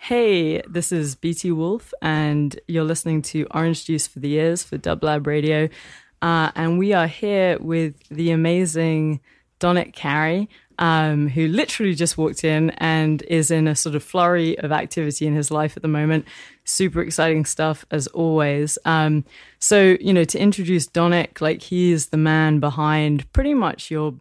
Hey, this is BT Wolf, and you're listening to Orange Juice for the Ears for Dublab Radio. Uh, and we are here with the amazing Donick Cary, um, who literally just walked in and is in a sort of flurry of activity in his life at the moment. Super exciting stuff, as always. Um, so, you know, to introduce Donick, like he is the man behind pretty much your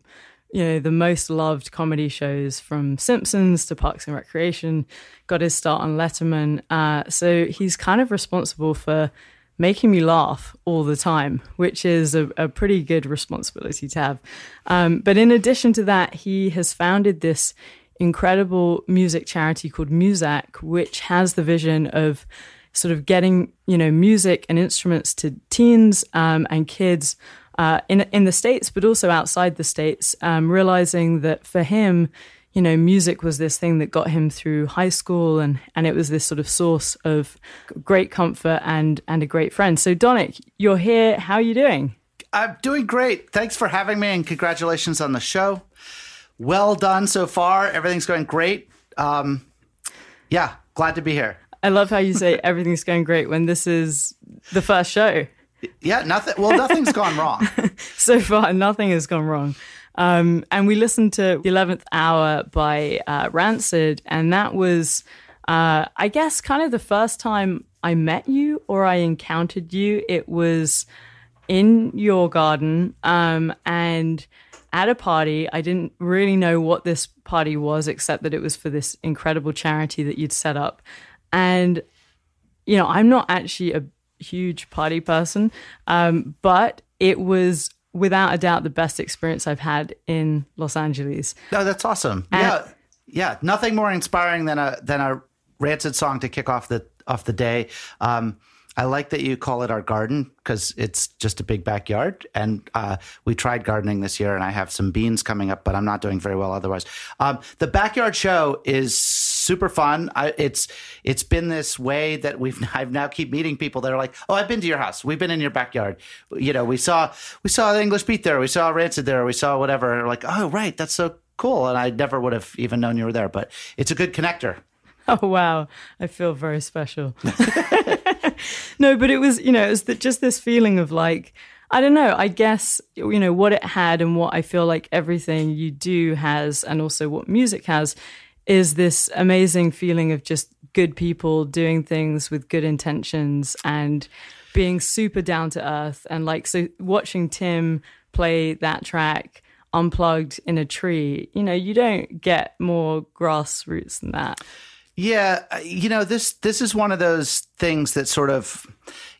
you know, the most loved comedy shows from Simpsons to Parks and Recreation, got his start on Letterman. Uh, so he's kind of responsible for making me laugh all the time, which is a, a pretty good responsibility to have. Um, but in addition to that, he has founded this incredible music charity called Musack, which has the vision of sort of getting, you know, music and instruments to teens um, and kids uh, in in the states, but also outside the states, um, realizing that for him, you know, music was this thing that got him through high school, and and it was this sort of source of great comfort and and a great friend. So, Donick, you're here. How are you doing? I'm doing great. Thanks for having me and congratulations on the show. Well done so far. Everything's going great. Um, yeah, glad to be here. I love how you say everything's going great when this is the first show. Yeah, nothing. Well, nothing's gone wrong. so far, nothing has gone wrong. Um, and we listened to The 11th Hour by uh, Rancid, and that was, uh, I guess, kind of the first time I met you or I encountered you. It was in your garden um, and at a party. I didn't really know what this party was, except that it was for this incredible charity that you'd set up. And, you know, I'm not actually a huge party person, um, but it was without a doubt the best experience I've had in Los Angeles. No, that's awesome. yeah, yeah. Nothing more inspiring than a than a rancid song to kick off the off the day. Um, I like that you call it our garden because it's just a big backyard. And uh, we tried gardening this year, and I have some beans coming up, but I'm not doing very well otherwise. Um, the backyard show is super fun. I, it's it's been this way that we've I've now keep meeting people that are like, oh, I've been to your house. We've been in your backyard. You know, we saw we saw the English Beat there. We saw Rancid there. We saw whatever. And like, oh, right, that's so cool. And I never would have even known you were there. But it's a good connector. Oh wow, I feel very special. no, but it was you know it was the, just this feeling of like I don't know. I guess you know what it had and what I feel like everything you do has, and also what music has, is this amazing feeling of just good people doing things with good intentions and being super down to earth. And like so watching Tim play that track unplugged in a tree you know you don't get more grassroots than that Yeah, uh, you know this this is one of those things that sort of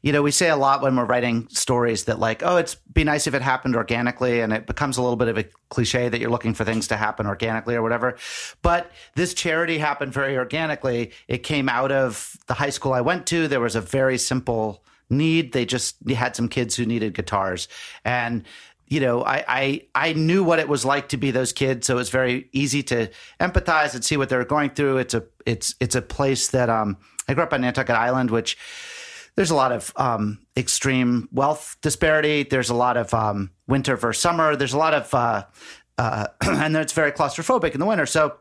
you know we say a lot when we're writing stories that like oh it's be nice if it happened organically and it becomes a little bit of a cliche that you're looking for things to happen organically or whatever. But this charity happened very organically. It came out of the high school I went to. There was a very simple need. They just had some kids who needed guitars and you know, I, I I knew what it was like to be those kids, so it's very easy to empathize and see what they're going through. It's a it's it's a place that um I grew up on Nantucket Island, which there's a lot of um, extreme wealth disparity. There's a lot of um, winter versus summer. There's a lot of uh, uh, and it's very claustrophobic in the winter. So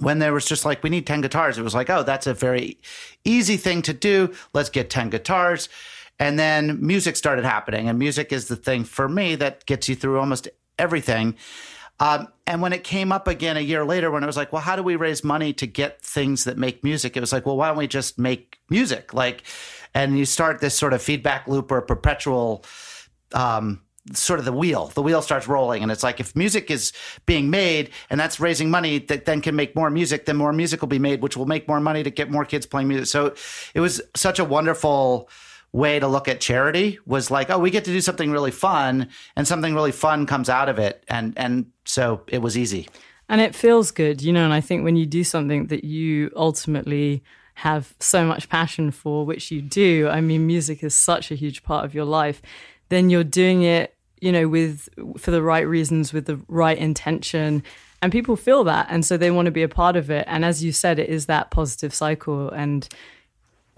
when there was just like we need 10 guitars it was like oh that's a very easy thing to do let's get 10 guitars and then music started happening and music is the thing for me that gets you through almost everything um, and when it came up again a year later when it was like well how do we raise money to get things that make music it was like well why don't we just make music like and you start this sort of feedback loop or perpetual um, sort of the wheel. The wheel starts rolling, and it's like if music is being made and that's raising money that then can make more music, then more music will be made, which will make more money to get more kids playing music. So it was such a wonderful way to look at charity was like oh we get to do something really fun and something really fun comes out of it and and so it was easy And it feels good, you know. And I think when you do something that you ultimately have so much passion for, which you do, I mean, music is such a huge part of your life, then you're doing it you know, with for the right reasons, with the right intention. And people feel that. And so they want to be a part of it. And as you said, it is that positive cycle. And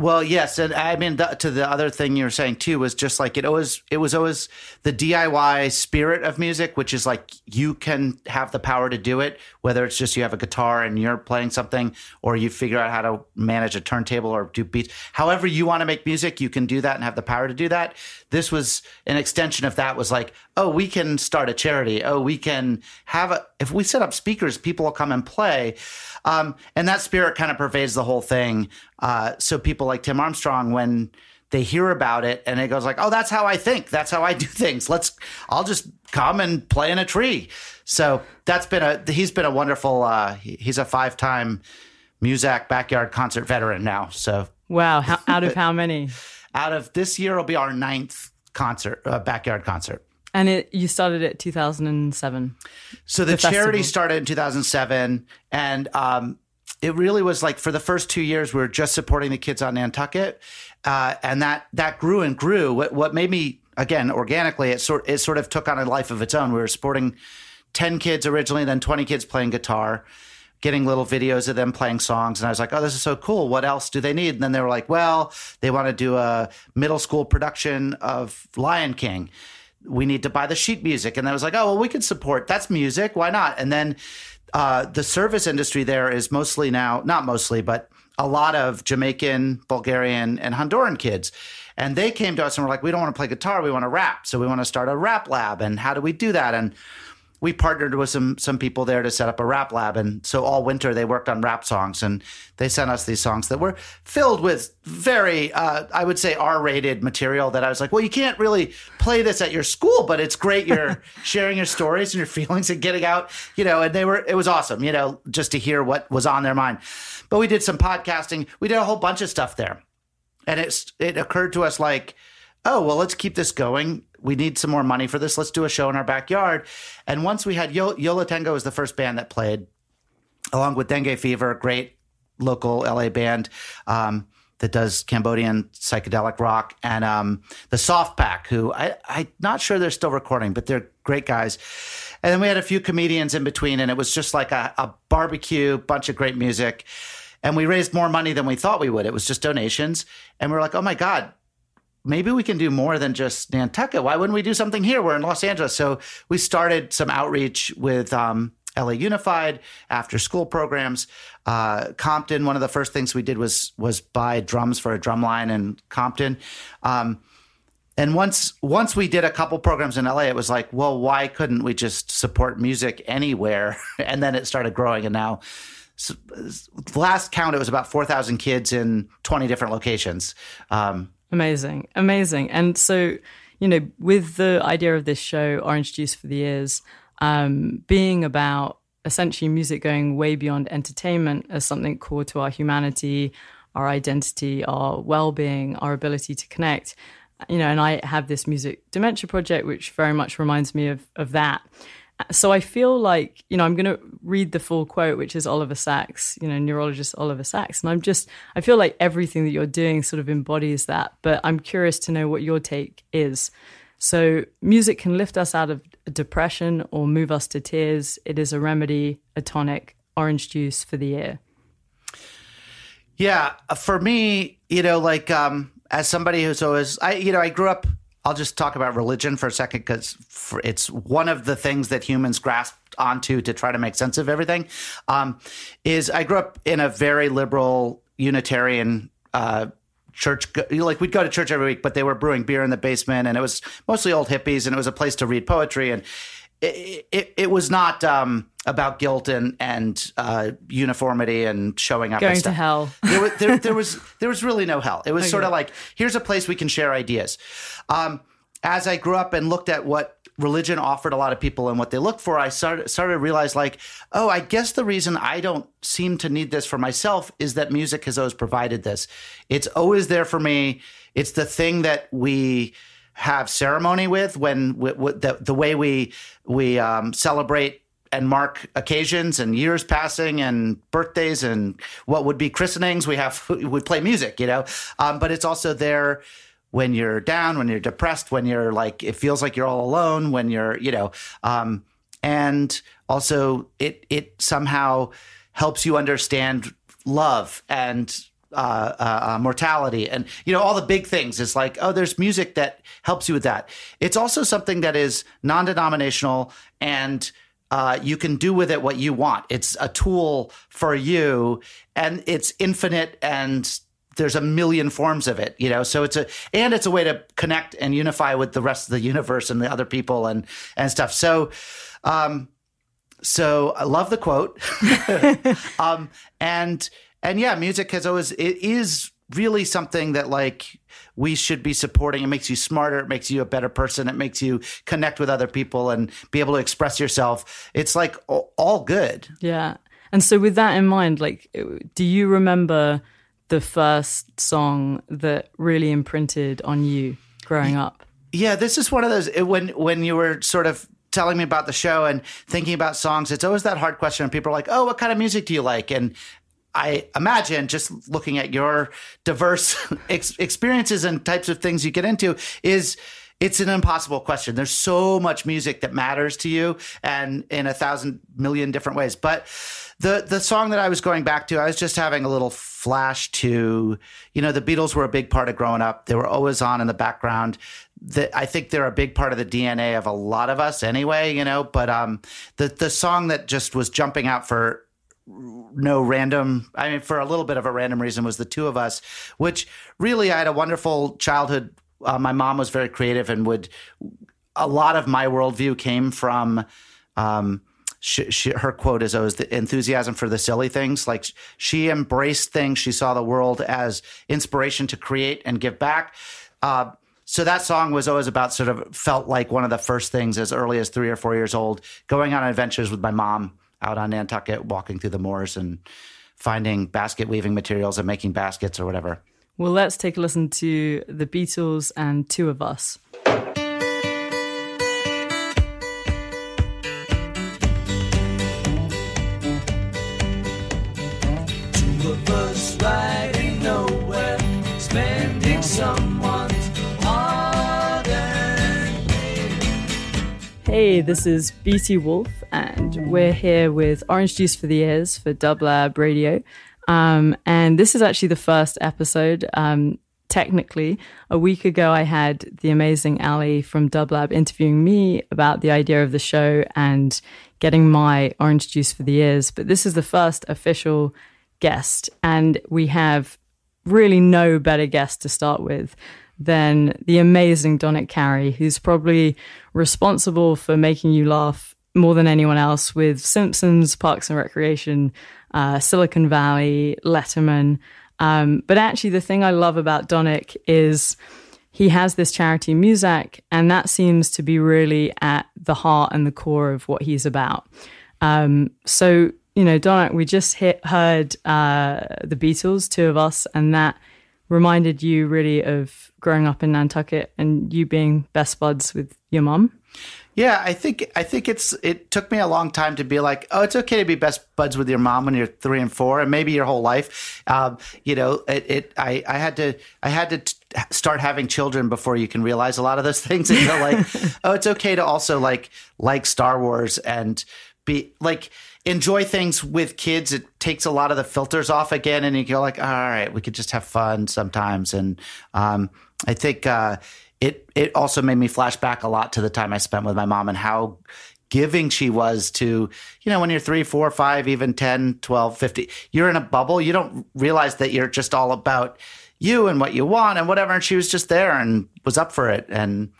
Well, yes, and I mean the, to the other thing you were saying too was just like it always it was always the DIY spirit of music, which is like you can have the power to do it, whether it's just you have a guitar and you're playing something, or you figure out how to manage a turntable or do beats. However you want to make music, you can do that and have the power to do that. This was an extension of that. Was like, oh, we can start a charity. Oh, we can have a if we set up speakers, people will come and play. Um, and that spirit kind of pervades the whole thing. Uh, so people like Tim Armstrong, when they hear about it and it goes like, oh, that's how I think. That's how I do things. Let's, I'll just come and play in a tree. So that's been a, he's been a wonderful, uh, he's a five time Musack backyard concert veteran now. So wow, how, out of how many? out of this year will be our ninth concert, uh, backyard concert. And it, you started it 2007. So the, The charity festival. started in 2007, and um, it really was like for the first two years we were just supporting the kids on Nantucket, uh, and that that grew and grew. What, what made me again organically it sort it sort of took on a life of its own. We were supporting 10 kids originally, then 20 kids playing guitar. Getting little videos of them playing songs, and I was like, "Oh, this is so cool! What else do they need?" And then they were like, "Well, they want to do a middle school production of Lion King." We need to buy the sheet music. And I was like, oh, well, we could support that's music. Why not? And then uh, the service industry there is mostly now, not mostly, but a lot of Jamaican, Bulgarian, and Honduran kids. And they came to us and were like, we don't want to play guitar. We want to rap. So we want to start a rap lab. And how do we do that? And we partnered with some some people there to set up a rap lab. And so all winter they worked on rap songs and they sent us these songs that were filled with very uh, i would say r-rated material that i was like well you can't really play this at your school but it's great. You're sharing your stories and your feelings and getting out you know and they were it was awesome you know just to hear what was on their mind. But we did some podcasting. We did a whole bunch of stuff there. And it's it occurred to us like oh well let's keep this going. We need some more money for this. Let's do a show in our backyard. And once we had Yo- yola tango was the first band that played along with dengue fever a great local la band um, that does cambodian psychedelic rock. And um, the soft pack who I, i'm not sure they're still recording but they're great guys. And then we had a few comedians in between and it was just like a, a barbecue bunch of great music. And we raised more money than we thought we would. It was just donations. And we were like oh my god maybe we can do more than just Nantucket. Why wouldn't we do something here? We're in Los Angeles. So we started some outreach with um, LA Unified after school programs. Uh, Compton, one of the first things we did was was buy drums for a drum line in Compton. Um, and once once we did a couple programs in LA, it was like, well, why couldn't we just support music anywhere? and then it started growing, and now. s- Last count, it was about four thousand kids in twenty different locations. Um, Amazing, amazing. And so, you know, with the idea of this show, Orange Juice for the Ears, um, being about essentially music going way beyond entertainment as something core to our humanity, our identity, our well being, our ability to connect. You know, and I have this music dementia project, which very much reminds me of, of that. So I feel like, you know, I'm going to read the full quote, which is Oliver Sacks, you know, neurologist Oliver Sacks. And I'm just, I feel like everything that you're doing sort of embodies that. But I'm curious to know what your take is. So music can lift us out of depression or move us to tears. It is a remedy, a tonic, orange juice for the ear. Yeah, for me, you know, like um, as somebody who's always, I, you know, I grew up. I'll just talk about religion for a second because it's one of the things that humans grasp onto to try to make sense of everything. Um, is I grew up in a very liberal Unitarian. Uh, church like we'd go to church every week but they were brewing beer in the basement and it was mostly old hippies and it was a place to read poetry and it, it, it was not um, about guilt and and uh, uniformity and showing up Going and to stuff. hell. there, was, there, there was there was really no hell. It was sort of like here's a place we can share ideas. Um, as I grew up and looked at what religion offered a lot of people and what they looked for, I started started to realize like, oh, I guess the reason I don't seem to need this for myself is that music has always provided this. It's always there for me. It's the thing that we have ceremony with when the, the way we we um, celebrate and mark occasions and years passing and birthdays and what would be christenings. We have we play music you know? Um, but it's also there when you're down, when you're depressed, when you're like it feels like you're all alone, when you're you know, um, and also it it somehow helps you understand love and uh, uh, uh, mortality. And you know all the big things. It's like oh there's music that helps you with that. It's also something that is non-denominational and uh, you can do with it what you want. It's a tool for you and it's infinite and there's a million forms of it you know? So it's a and it's a way to connect and unify with the rest of the universe and the other people and and stuff. So um so i love the quote. Um and and yeah music has always it is really something that like we should be supporting it makes you smarter it makes you a better person it makes you connect with other people and be able to express yourself it's like all, good Yeah. And so, with that in mind, like, uh, do you remember the first song that really imprinted on you growing up? Yeah, this is one of those it- when when you were sort of telling me about the show and thinking about songs. It's always that hard question, and people are like, "Oh, what kind of music do you like?" And I imagine just looking at your diverse ex- experiences and types of things you get into is it's an impossible question. There's so much music that matters to you and in a thousand million different ways. But the the song that I was going back to, I was just having a little flash to, you know, the Beatles were a big part of growing up. They were always on in the background. That I think they're a big part of the DNA of a lot of us anyway, you know, but um the the song that just was jumping out for no random i mean for a little bit of a random reason was the two of us which really i had a wonderful childhood uh, my mom was very creative and would a lot of my worldview came from um she, she, her quote is always the enthusiasm for the silly things. Like she embraced things. She saw the world as inspiration to create and give back. Uh, so that song was always about sort of felt like one of the first things as early as three or four years old, going on adventures with my mom out on Nantucket, walking through the moors and finding basket weaving materials and making baskets or whatever. Well, let's take a listen to the Beatles and Two of Us. Hey, this is BT Wolf, and we're here with Orange Juice for the Ears for Dublab Radio. Um, and this is actually the first episode. Um, technically, a week ago, I had the amazing Ali from Dublab interviewing me about the idea of the show and getting my Orange Juice for the Ears. But this is the first official guest, and we have really no better guest to start with than the amazing Donick Cary, who's probably responsible for making you laugh more than anyone else with Simpsons, Parks and Recreation, uh, Silicon Valley, Letterman. Um, but actually, the thing I love about Donick is he has this charity Musack, and that seems to be really at the heart and the core of what he's about. Um, so, you know, Donick, we just hit, heard uh, the Beatles, two of us, and that reminded you really of growing up in Nantucket and you being best buds with your mum. Yeah, I think I think it's it took me a long time to be like, oh, it's okay to be best buds with your mom when you're three and four, and maybe your whole life. Um, you know, it, it I I had to I had to t- start having children before you can realize a lot of those things, and you're like, oh, it's okay to also like like Star Wars and be like enjoy things with kids. It takes a lot of the filters off again, and you go like, all right, we could just have fun sometimes, and um, I think. Uh, it it also made me flash back a lot to the time I spent with my mom and how giving she was to you know when you're three four five even 10 12 50 you're in a bubble you don't realize that you're just all about you and what you want and whatever and she was just there and was up for it and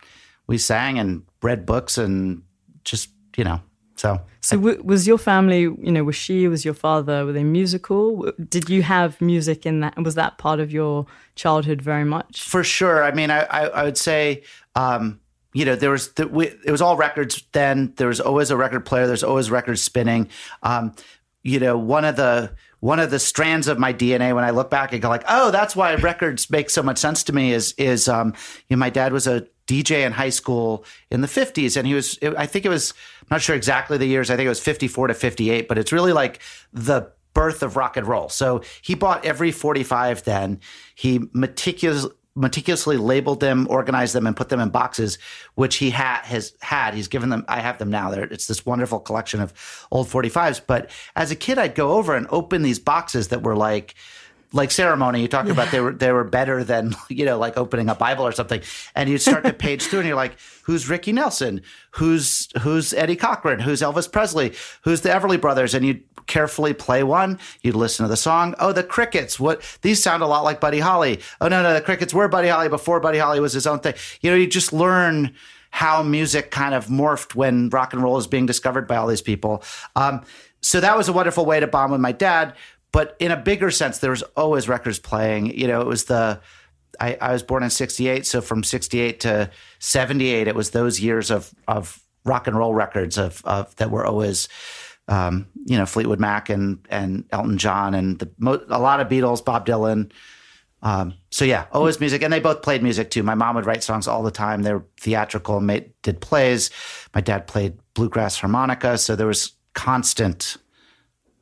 we sang and read books and just you know so So, w- was your family, you know, was she, was your father, were they musical? Did you have music in that? Was that part of your childhood very much? for sure. I mean, I, I, I would say, um, you know, there was the, we, it was all records then. There was always a record player. There's always records spinning. Um, you know, one of the one of the strands of my DNA when I look back and go like, oh, that's why records make so much sense to me. Is is um, you know, my dad was a DJ in high school in the 50s, and he was. I think it was. I'm not sure exactly the years. I think it was 54 to 58, but it's really like the birth of rock and roll. So he bought every 45 then. He meticulous, meticulously labeled them, organized them, and put them in boxes, which he ha- has had. He's given them. I have them now. They're, it's this wonderful collection of old 45s. But as a kid, I'd go over and open these boxes that were like like ceremony you talked yeah. about they were they were better than you know like opening a bible or something. And you start to page through and you're like who's ricky nelson? Who's who's eddie cochran? Who's elvis presley? Who's the everly brothers? And you carefully play one. You'd listen to the song. Oh the crickets. What these sound a lot like buddy holly. Oh no no the crickets were buddy holly before buddy holly was his own thing. You know you just learn how music kind of morphed when rock and roll is being discovered by all these people. Um, so that was a wonderful way to bond with my dad but in a bigger sense, there was always records playing. You know, it was the I, I was born in '68, so from '68 to '78, it was those years of of rock and roll records of of that were always. Um, you know Fleetwood Mac and and Elton John and the, a lot of Beatles, Bob Dylan. Um, so yeah, always music, and they both played music too. My mom would write songs all the time. They were theatrical, made, did plays. My dad played bluegrass harmonica, so there was constant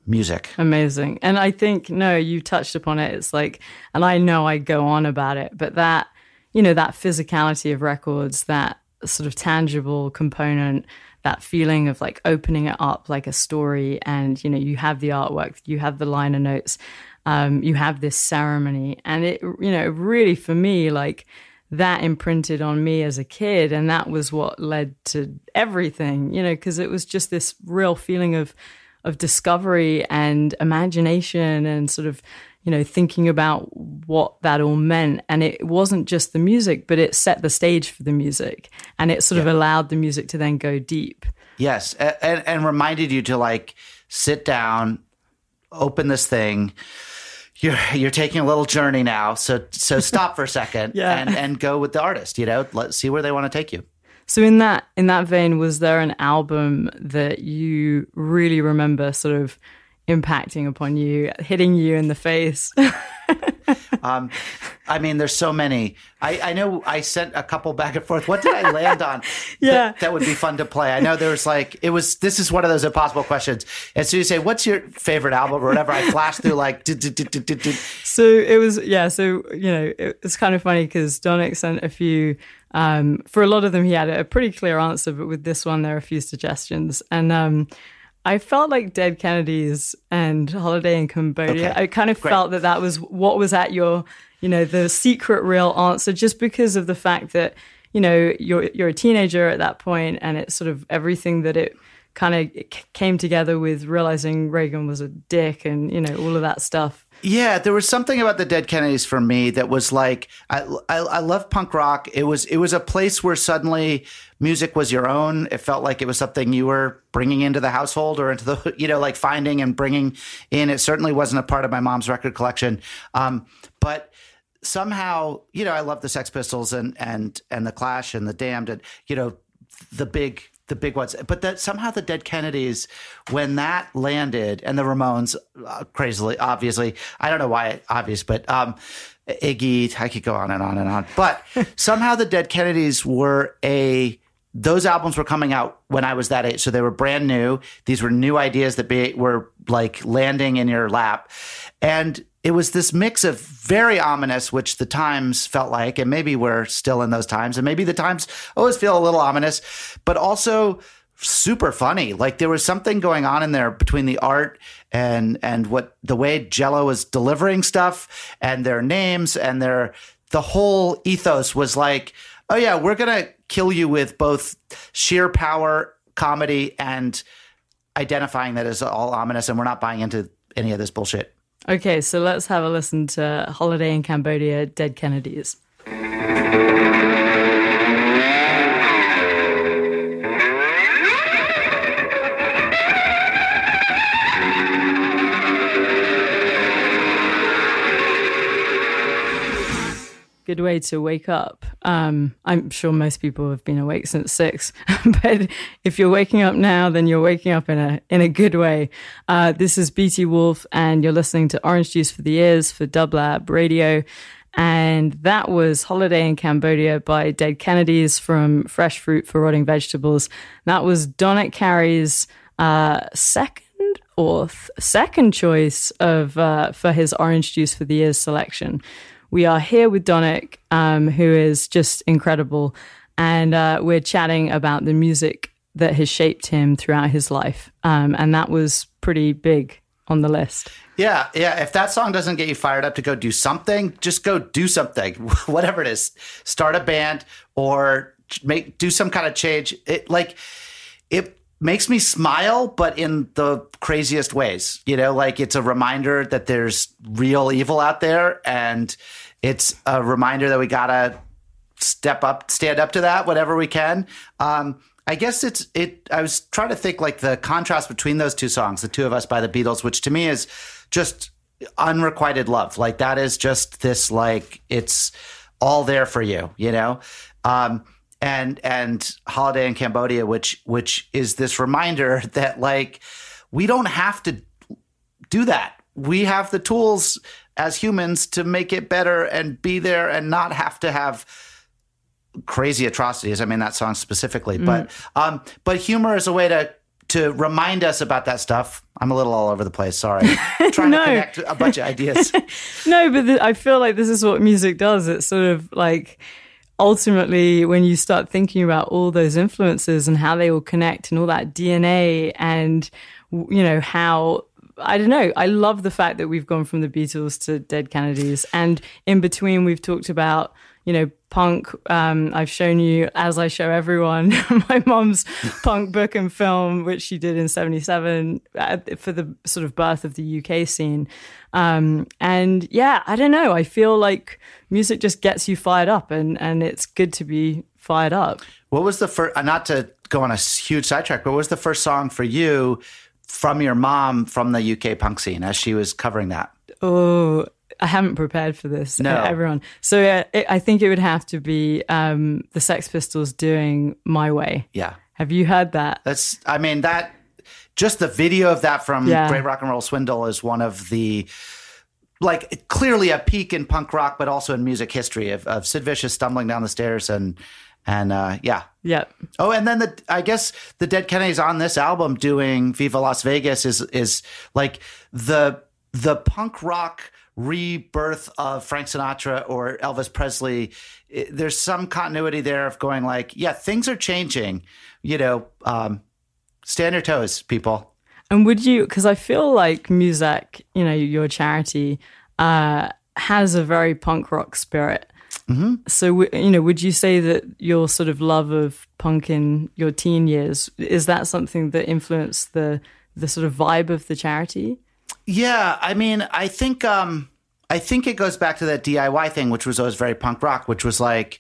music. Amazing. And I think, no, you touched upon it. It's like, and I know I go on about it, but that, you know, that physicality of records, that sort of tangible component, that feeling of like opening it up like a story, and, you know, you have the artwork, you have the liner notes, um, you have this ceremony. And it, you know, really for me, like, that imprinted on me as a kid and that was what led to everything you know because it was just this real feeling of of discovery and imagination and sort of you know thinking about what that all meant. And it wasn't just the music but it set the stage for the music. And it sort yeah. of allowed the music to then go deep. Yes. And, and reminded you to like sit down open this thing. You're you're taking a little journey now so so stop for a second yeah. and and go with the artist you know? Let's see where they want to take you so in that in that vein, was there an album that you really remember sort of impacting upon you, hitting you in the face? um, I mean, there's so many. I, I know I sent a couple back and forth. What did I land on? yeah, that, that, would be fun to play. I know there was like it was. This is one of those impossible questions. Soon as you say, "What's your favorite album?" or whatever, I flashed through like. So it was yeah. So you know, it's kind of funny because Donick sent a few um, for a lot of them, he had a pretty clear answer, but with this one, there are a few suggestions. And um, I felt like Dead Kennedys and Holiday in Cambodia. Okay. I kind of Great. felt that that was what was at your, you know, the secret real answer, just because of the fact that, you know, you're you're a teenager at that point, and it's sort of everything that it kind of came together with realizing Reagan was a dick and you know all of that stuff. Yeah, there was something about the Dead Kennedys for me that was like I, I, I love punk rock. It was it was a place where suddenly music was your own. It felt like it was something you were bringing into the household or into the you know like finding and bringing in. It certainly wasn't a part of my mom's record collection, um, but somehow you know I love the Sex Pistols and and and the Clash and the Damned and you know the big the big ones. But that somehow the Dead Kennedys, when that landed, and the Ramones, uh, crazily, obviously, I don't know why it, obvious, but um, Iggy, I could go on and on and on. But somehow the Dead Kennedys were a those albums were coming out when I was that age, so they were brand new. These were new ideas that be, were like landing in your lap, and it was this mix of very ominous, which the times felt like, and maybe we're still in those times, and maybe the times always feel a little ominous, but also super funny. Like there was something going on in there between the art and and what the way Jello was delivering stuff and their names and their the whole ethos was like, oh yeah, we're gonna kill you with both sheer power, comedy, and identifying that as all ominous, and we're not buying into any of this bullshit. Okay, so let's have a listen to Holiday in Cambodia, Dead Kennedys. Good way to wake up. Um, I'm sure most people have been awake since six, but if you're waking up now, then you're waking up in a in a good way. Uh, this is BT Wolf, and you're listening to Orange Juice for the Ears for Dublab Radio. And that was Holiday in Cambodia by Dead Kennedys from Fresh Fruit for Rotting Vegetables. That was Donick Cary's uh, second or th- second choice of uh, for his Orange Juice for the Ears selection we are here with Donick, um, who is just incredible. And uh, we're chatting about the music that has shaped him throughout his life. Um, and that was pretty big on the list. Yeah, yeah. If that song doesn't get you fired up to go do something, just go do something, whatever it is. Start a band or make do some kind of change. It like it makes me smile, but in the craziest ways. You know, like it's a reminder that there's real evil out there, and it's a reminder that we gotta step up, stand up to that, whatever we can. Um, I guess it's it. I was trying to think like the contrast between those two songs, "The Two of Us" by the Beatles, which to me is just unrequited love. Like that is just this like it's all there for you, you know. Um, and and holiday in Cambodia, which which is this reminder that like we don't have to do that. We have the tools as humans to make it better and be there and not have to have crazy atrocities. I mean that song specifically, mm. but um, but humor is a way to to remind us about that stuff. I'm a little all over the place. Sorry, I'm trying no. to connect a bunch of ideas. no, but th- I feel like this is what music does. It's sort of like ultimately, when you start thinking about all those influences and how they all connect and all that DNA and, you know, how I don't know. I love the fact that we've gone from the Beatles to Dead Kennedys. And in between, we've talked about, you know, punk. Um, I've shown you, as I show everyone, my mom's punk book and film, which she did in 77 uh, for the sort of birth of the UK scene. Um, and yeah, I don't know. I feel like music just gets you fired up, and and it's good to be fired up. What was the first? Uh, not to go on a huge sidetrack, but what was the first song for you from your mom from the UK punk scene as she was covering that? Oh, I haven't prepared for this, no. everyone. So yeah, it, I think it would have to be um, the Sex Pistols doing "My Way." Yeah. Have you heard that? That's. I mean that. Just the video of that from yeah. Great Rock and Roll Swindle is one of the like clearly a peak in punk rock, but also in music history of, of Sid Vicious stumbling down the stairs and and uh, yeah, yeah. Oh, and then the I guess the Dead Kennedys on this album doing "Viva Las Vegas" is is like the the punk rock rebirth of Frank Sinatra or Elvis Presley. There's some continuity there of going like, yeah, things are changing. You know, um, stand your toes, people. And would you, because I feel like Musack, you know, your charity, uh, has a very punk rock spirit. Mm-hmm. So, you know, would you say that your sort of love of punk in your teen years is that something that influenced the the sort of vibe of the charity? Yeah, I mean, I think um, I think it goes back to that DIY thing, which was always very punk rock, which was like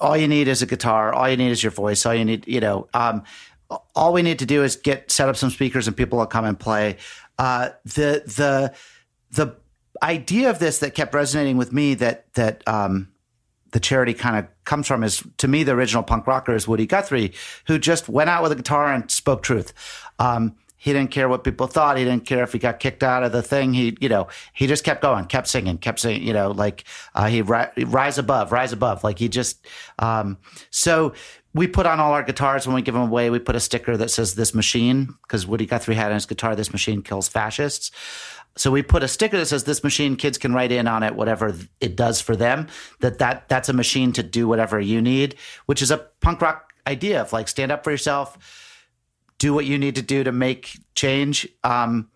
all you need is a guitar, all you need is your voice, all you need, you know. Um, all we need to do is get set up some speakers and people will come and play. Uh, the the the idea of this that kept resonating with me that that um, the charity kind of comes from is to me the original punk rocker is Woody Guthrie, who just went out with a guitar and spoke truth. Um, he didn't care what people thought. He didn't care if he got kicked out of the thing. He, you know, he just kept going, kept singing, kept singing. You know, like uh, he ri- rise above, rise above. Like he just. Um, so we put on all our guitars when we give them away. We put a sticker that says "This machine" because Woody Guthrie had on his guitar, "This machine kills fascists." So we put a sticker that says "This machine." Kids can write in on it whatever it does for them. That that that's a machine to do whatever you need, which is a punk rock idea of like stand up for yourself, do what you need to do to make change. Um,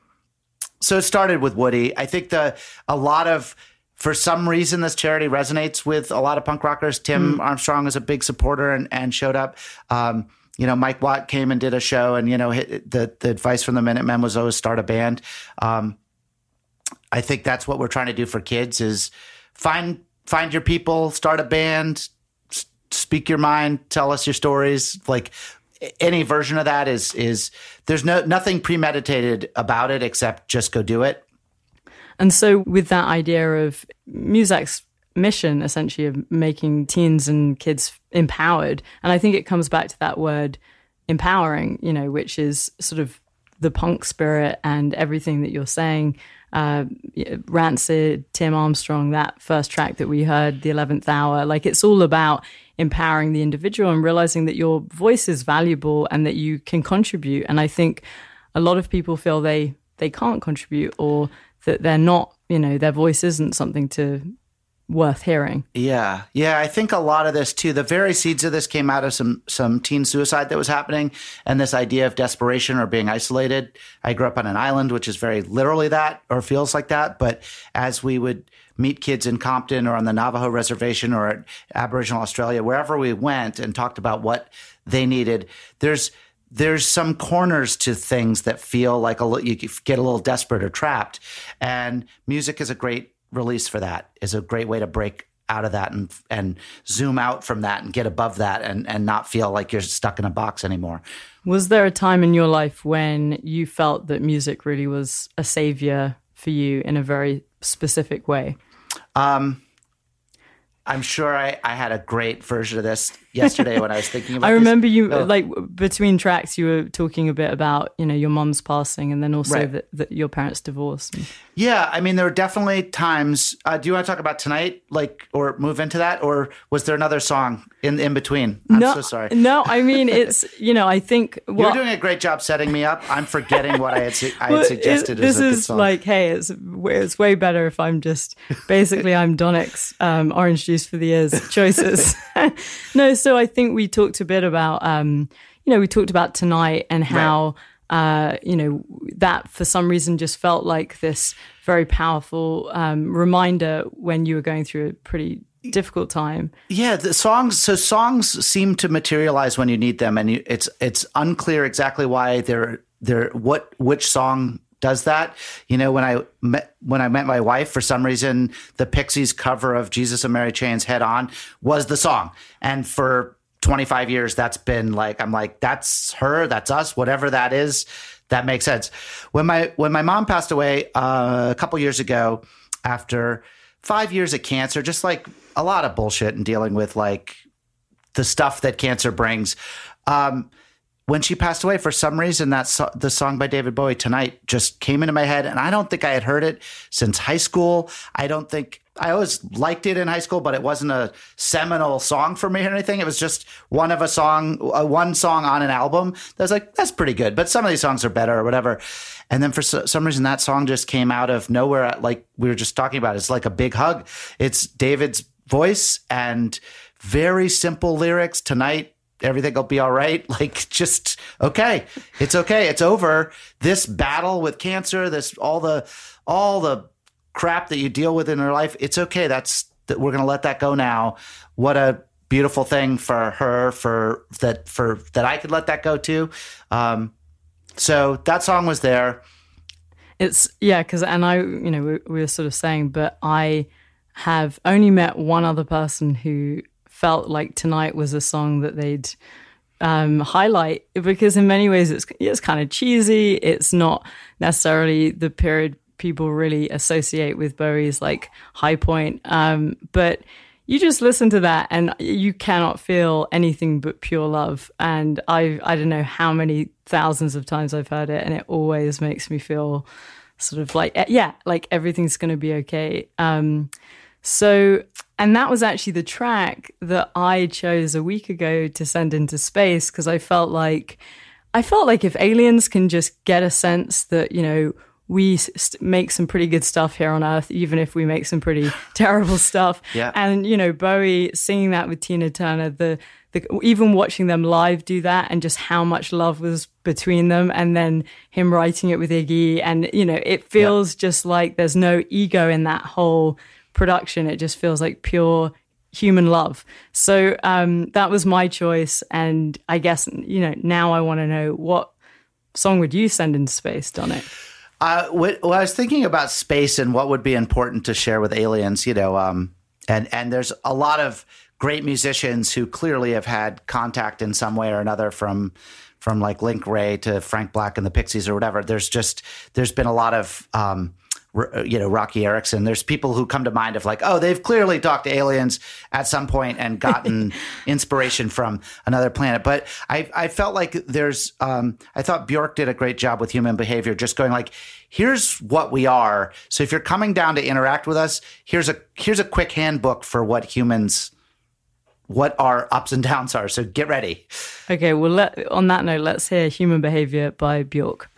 so it started with Woody. I think the a lot of for some reason this charity resonates with a lot of punk rockers. Tim mm. Armstrong is a big supporter and, and showed up. Um, you know, Mike Watt came and did a show, and you know, the the advice from the Minutemen was always start a band. Um, I think that's what we're trying to do for kids is find find your people, start a band, speak your mind, tell us your stories. Like any version of that is is there's no nothing premeditated about it except just go do it and so, with that idea of Musack's mission, essentially, of making teens and kids empowered, and I think it comes back to that word empowering, you know, which is sort of the punk spirit and everything that you're saying. Uh, Rancid, Tim Armstrong, that first track that we heard, The 11th Hour, like it's all about empowering the individual and realizing that your voice is valuable and that you can contribute. And I think a lot of people feel they they can't contribute or that they're not, you know, their voice isn't something to worth hearing. Yeah, yeah. I think a lot of this too. The very seeds of this came out of some some teen suicide that was happening, and this idea of desperation or being isolated. I grew up on an island, which is very literally that, or feels like that. But as we would meet kids in Compton or on the Navajo reservation or at Aboriginal Australia, wherever we went, and talked about what they needed, there's there's some corners to things that feel like a you get a little desperate or trapped, and music is a great release for that. Is a great way to break out of that and and zoom out from that and get above that and and not feel like you're stuck in a box anymore. Was there a time in your life when you felt that music really was a savior for you in a very specific way? Um, I'm sure I, I had a great version of this yesterday when I was thinking about I this. remember you Oh. like between tracks you were talking a bit about you know your mom's passing and then also Right. that, that your parents divorced. Yeah, I mean, there were definitely times. Uh, do you want to talk about tonight, like, or move into that, or was there another song in in between? I'm no, so sorry. No, I mean it's you know I think You're doing a great job setting me up. I'm forgetting what I had, su- I had well, it- suggested. this is like hey it's it's way better if I'm just basically I'm Donick's um, orange juice for the ears choices. no, so I think we talked a bit about um, you know we talked about tonight and how. Uh, you know that for some reason just felt like this very powerful um, reminder when you were going through a pretty difficult time. Yeah, the songs. So songs seem to materialize when you need them, and you, it's it's unclear exactly why they're they're what which song does that. You know, when I met when I met my wife, for some reason, the Pixies cover of Jesus and Mary Chain's "Head On" was the song, and for 25 years, that's been like I'm like that's her, that's us, whatever that is. That makes sense. When my when my mom passed away uh, a couple years ago, after five years of cancer, just like a lot of bullshit and dealing with like the stuff that cancer brings. Um, when she passed away, for some reason, that so- the song by David Bowie tonight just came into my head, and I don't think I had heard it since high school. I don't think I always liked it in high school, but it wasn't a seminal song for me or anything. It was just one of a song, uh, one song on an album. That was like that's pretty good, but some of these songs are better or whatever. And then for so- some reason, that song just came out of nowhere. Like we were just talking about, it's like a big hug. It's David's voice and very simple lyrics. Tonight, everything will be all right. Like just okay, it's okay, it's over. This battle with cancer, this all the all the crap that you deal with in your life, it's okay. That's that we're gonna let that go now. What a beautiful thing for her for that for that I could let that go too. Um, so that song was there. It's yeah, because and I, you know, we, we were sort of saying, but I have only met one other person who felt like tonight was a song that they'd um, highlight because in many ways it's it's kind of cheesy. It's not necessarily the period people really associate with Bowie's like high point, um, but you just listen to that and you cannot feel anything but pure love. And I I don't know how many thousands of times I've heard it, and it always makes me feel sort of like yeah, like everything's going to be okay. Um, so, and that was actually the track that I chose a week ago to send into space because I felt like I felt like if aliens can just get a sense that you know we s- make some pretty good stuff here on Earth, even if we make some pretty terrible stuff. Yeah. And you know, Bowie singing that with Tina Turner, the the even watching them live do that, and just how much love was between them, and then him writing it with Iggy, and you know, it feels just like there's no ego in that whole production. It just feels like pure human love. So um, that was my choice, and I guess you know now I want to know what song would you send into space, Donick? Uh, well, I was thinking about space and what would be important to share with aliens, you know, um, and and there's a lot of great musicians who clearly have had contact in some way or another from from like Link Wray to Frank Black and the Pixies or whatever. There's just there's been a lot of um, you know Roky Erickson. There's people who come to mind of like, oh, they've clearly talked to aliens at some point and gotten inspiration from another planet. But I I felt like there's um, I thought Bjork did a great job with human behavior, just going like, here's what we are. So if you're coming down to interact with us, here's a here's a quick handbook for what humans what our ups and downs are. So get ready. Okay, well, let, on that note, let's hear Human Behavior by Bjork.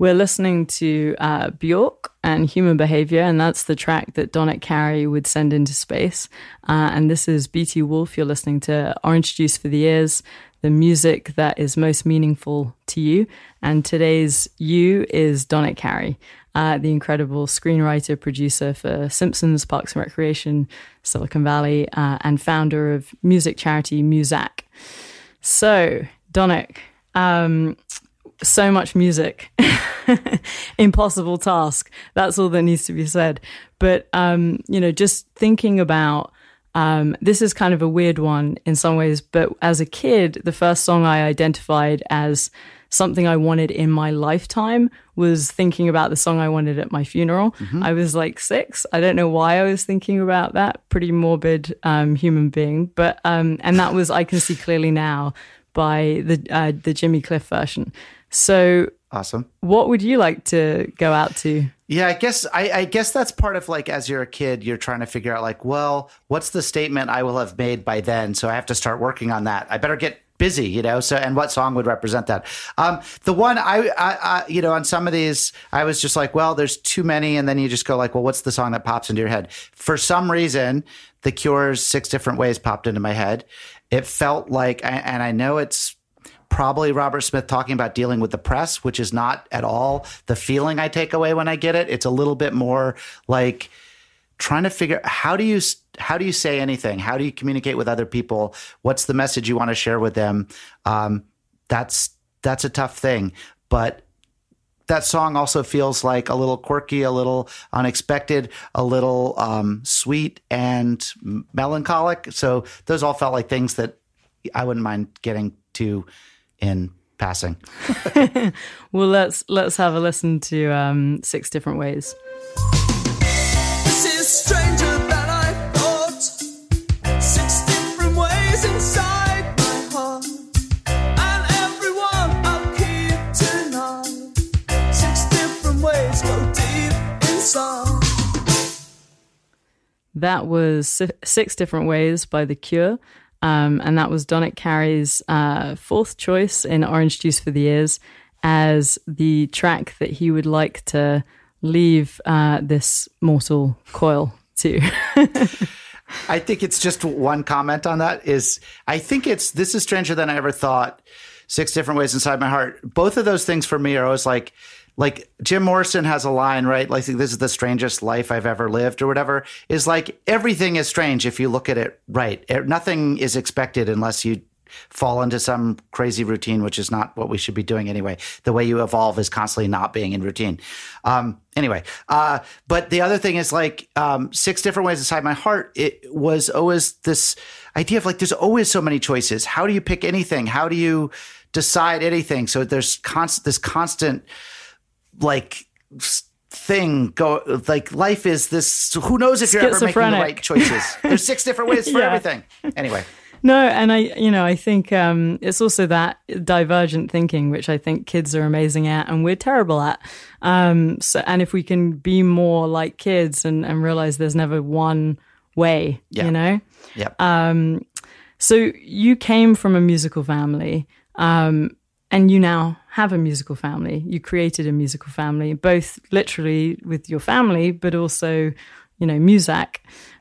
We're listening to uh, Bjork and Human Behavior, and that's the track that Donick Cary would send into space. Uh, and this is BT Wolf. You're listening to Orange Juice for the Ears, the music that is most meaningful to you. And today's you is Donick Cary, uh, the incredible screenwriter, producer for Simpsons, Parks and Recreation, Silicon Valley, uh, and founder of music charity Musack. So, Donick, um, so much music. Impossible task. That's all that needs to be said. But, um, you know, just thinking about um, this is kind of a weird one in some ways, but as a kid, the first song I identified as something I wanted in my lifetime was thinking about the song I wanted at my funeral. Mm-hmm. I was like six. I don't know why I was thinking about that. Pretty morbid um, human being, but um, and that was I can see clearly now by the uh, the Jimmy Cliff version. So awesome. What would you like to go out to? Yeah, I guess I, I, guess that's part of like as you're a kid, you're trying to figure out like, well, what's the statement I will have made by then? So I have to start working on that. I better get busy, you know. So and what song would represent that? Um, the one I, I, I, you know, on some of these, I was just like, well, there's too many, and then you just go like, well, what's the song that pops into your head? For some reason, The Cure's Six Different Ways popped into my head. It felt like, and I know it's probably Robert Smith talking about dealing with the press, which is not at all the feeling I take away when I get it. It's a little bit more like trying to figure how do you how do you say anything? How do you communicate with other people? What's the message you want to share with them? Um, that's that's a tough thing, but that song also feels like a little quirky, a little unexpected, a little um, sweet and melancholic. So those all felt like things that I wouldn't mind getting to in passing. well, let's let's have a listen to um, six different ways. This is stranger than I thought. Six different ways inside my heart, and everyone I'll keep tonight. Six different ways go deep inside. That was Six Different Ways by The Cure. Um, and that was Donick Cary's uh, fourth choice in Orange Juice for the Ears as the track that he would like to leave uh, this mortal coil to. I think it's just one comment on that is I think it's this is stranger than I ever thought. Six different ways inside my heart. Both of those things for me are always like like Jim Morrison has a line, right? Like this is the strangest life I've ever lived or whatever. Is like everything is strange if you look at it right. Nothing is expected unless you fall into some crazy routine, which is not what we should be doing anyway. The way you evolve is constantly not being in routine. Um, anyway, uh, but the other thing is like um, six different ways inside my heart. It was always this idea of like there's always so many choices. How do you pick anything? How do you decide anything? So there's constant this constant like thing go like life is this who knows if you're ever making the right choices. There's six different ways for yeah. everything. Anyway. No and i you know i think um, it's also that divergent thinking which i think kids are amazing at and we're terrible at. Um, so and if we can be more like kids and, and realize there's never one way yeah. you know? Yeah um, so you came from a musical family um, and you now have a musical family. You created a musical family, both literally with your family, but also, you know, Musack.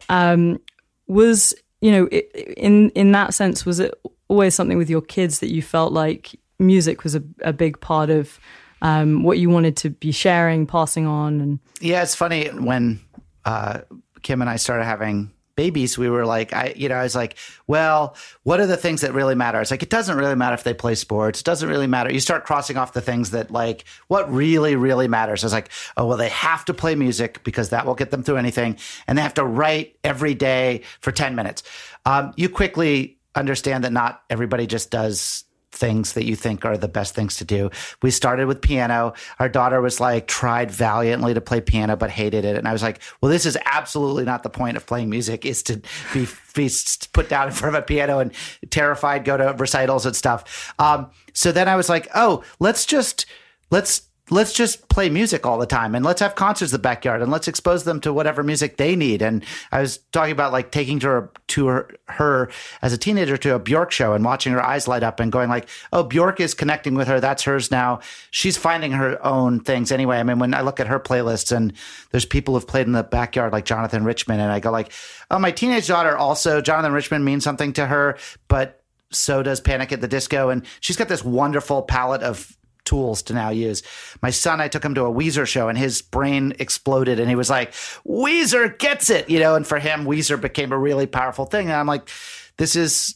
Um, was you know, in in that sense, was it always something with your kids that you felt like music was a, a big part of um, what you wanted to be sharing, passing on? And yeah, it's funny when uh, Kim and I started having babies, we were like, I, you know, I was like, well, what are the things that really matter? It's like, it doesn't really matter if they play sports. It doesn't really matter. You start crossing off the things that like, what really, really matters. It's like, oh, well, they have to play music because that will get them through anything. And they have to write every day for 10 minutes. Um, you quickly understand that not everybody just does things that you think are the best things to do. We started with piano. Our daughter was like, tried valiantly to play piano, but hated it. And I was like, well, this is absolutely not the point of playing music is to be, be put down in front of a piano and terrified, go to recitals and stuff. Um, so then I was like, oh, let's just, let's, let's just play music all the time and let's have concerts in the backyard and let's expose them to whatever music they need. And I was talking about like taking to her, to her, her as a teenager to a Bjork show and watching her eyes light up and going like, oh, Bjork is connecting with her. That's hers now. She's finding her own things anyway. I mean, when I look at her playlists and there's people who've played in the backyard like Jonathan Richman and I go like, oh, my teenage daughter also, Jonathan Richman means something to her, but so does Panic at the Disco. And she's got this wonderful palette of tools to now use. My son, I took him to a Weezer show and his brain exploded and he was like, Weezer gets it, you know, and for him, Weezer became a really powerful thing. And I'm like, this is,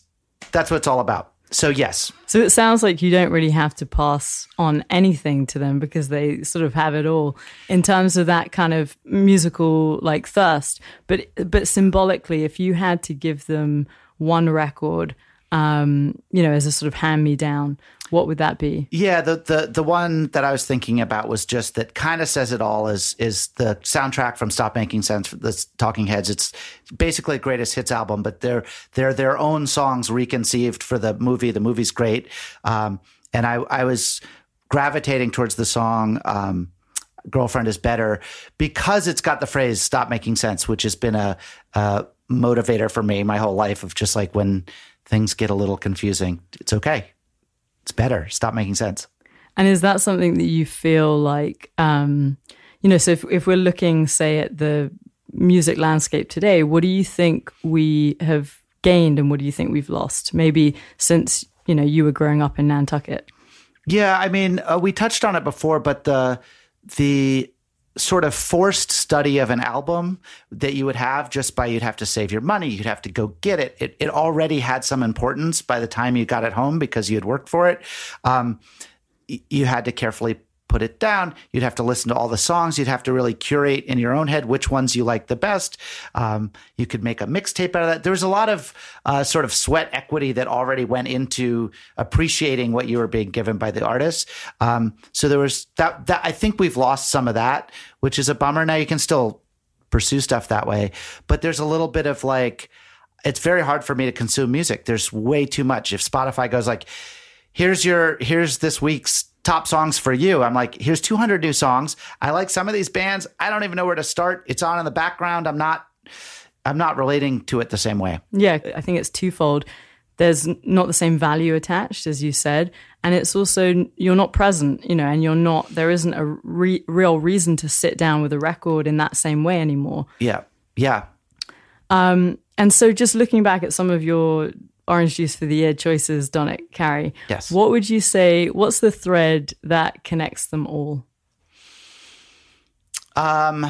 that's what it's all about. So, yes. So it sounds like you don't really have to pass on anything to them because they sort of have it all in terms of that kind of musical like thirst. But but symbolically, if you had to give them one record, um, you know, as a sort of hand me down, what would that be? Yeah, the the the one that I was thinking about was just that kind of says it all is is the soundtrack from Stop Making Sense for the Talking Heads. It's basically a greatest hits album, but they're they're their own songs reconceived for the movie. The movie's great, um, and I I was gravitating towards the song. Um, girlfriend is better because it's got the phrase stop making sense which has been a, a motivator for me my whole life of just like when things get a little confusing it's okay it's better. Stop making sense. And is that something that you feel like, um, you know, so if, if we're looking, say, at the music landscape today, what do you think we have gained and what do you think we've lost? Maybe since, you know, you were growing up in Nantucket. Yeah, I mean, uh, we touched on it before, but the the sort of forced study of an album that you would have just by you'd have to save your money you'd have to go get it. It, it already had some importance by the time you got it home because you had worked for it. Um, you had to carefully put it down. You'd have to listen to all the songs. You'd have to really curate in your own head which ones you like the best. Um, you could make a mixtape out of that. There was a lot of uh, sort of sweat equity that already went into appreciating what you were being given by the artist. Um, so there was that, that. I think we've lost some of that, which is a bummer. Now you can still pursue stuff that way, but there's a little bit of like, it's very hard for me to consume music. There's way too much. If Spotify goes like, here's your here's this week's top songs for you. I'm like, here's 200 new songs. I like some of these bands. I don't even know where to start. It's on in the background. I'm not I'm not relating to it the same way. Yeah, I think it's twofold. There's not the same value attached as you said, and it's also you're not present, you know, and you're not there isn't a re- real reason to sit down with a record in that same way anymore. Yeah. Yeah. Um and so just looking back at some of your orange juice for the year choices, Donick Cary. Yes. What would you say? What's the thread that connects them all? Um,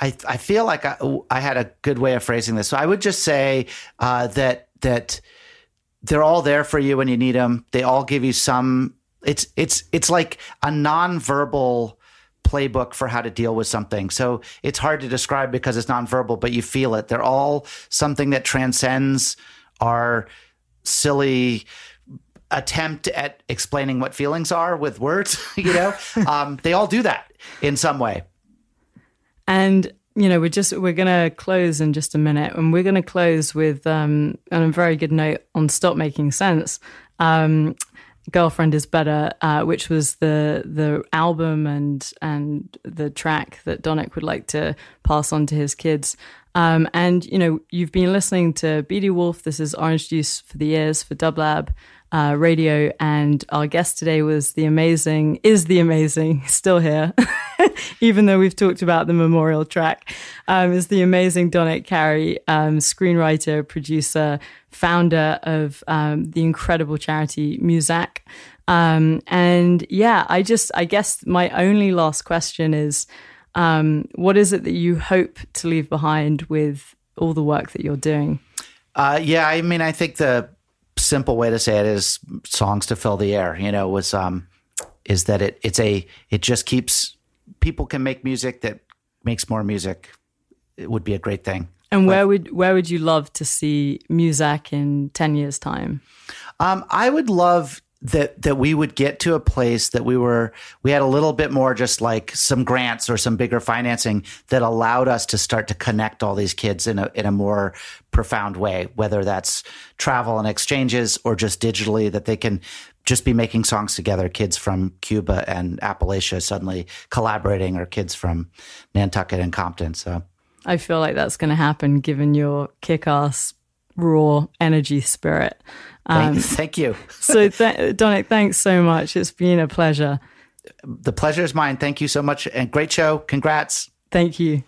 I I feel like I, I had a good way of phrasing this. So I would just say uh, that that they're all there for you when you need them. They all give you some. It's it's it's like a nonverbal playbook for how to deal with something. So it's hard to describe because it's nonverbal, but you feel it. They're all something that transcends our silly attempt at explaining what feelings are with words you know? Um, they all do that in some way. And you know we're just we're gonna close in just a minute and we're gonna close with um, on a very good note on stop making sense. Um, girlfriend is better uh, which was the the album and and the track that Donick would like to pass on to his kids um, and, you know, you've been listening to BD Wolf. This is Orange Juice for the Ears for Dublab uh, Radio. And our guest today was the amazing, is the amazing, still here, even though we've talked about the memorial track, um, is the amazing Donick Cary, um, screenwriter, producer, founder of um, the incredible charity Musack. Um, and yeah, I just, I guess my only last question is, um, what is it that you hope to leave behind with all the work that you're doing? Uh, yeah, I mean, I think the simple way to say it is songs to fill the air. You know, was um, is that it it's a it just keeps people can make music that makes more music. It would be a great thing. And where would where would you love to see Musack in ten years' time? Um, I would love that that we would get to a place that we were we had a little bit more just like some grants or some bigger financing that allowed us to start to connect all these kids in a in a more profound way whether that's travel and exchanges or just digitally that they can just be making songs together kids from Cuba and Appalachia suddenly collaborating or kids from Nantucket and Compton. So I feel like that's going to happen given your kick-ass raw energy spirit Thank, um, thank you. so, th- Donick, thanks so much. It's been a pleasure. The pleasure is mine. Thank you so much. And great show. Congrats. Thank you.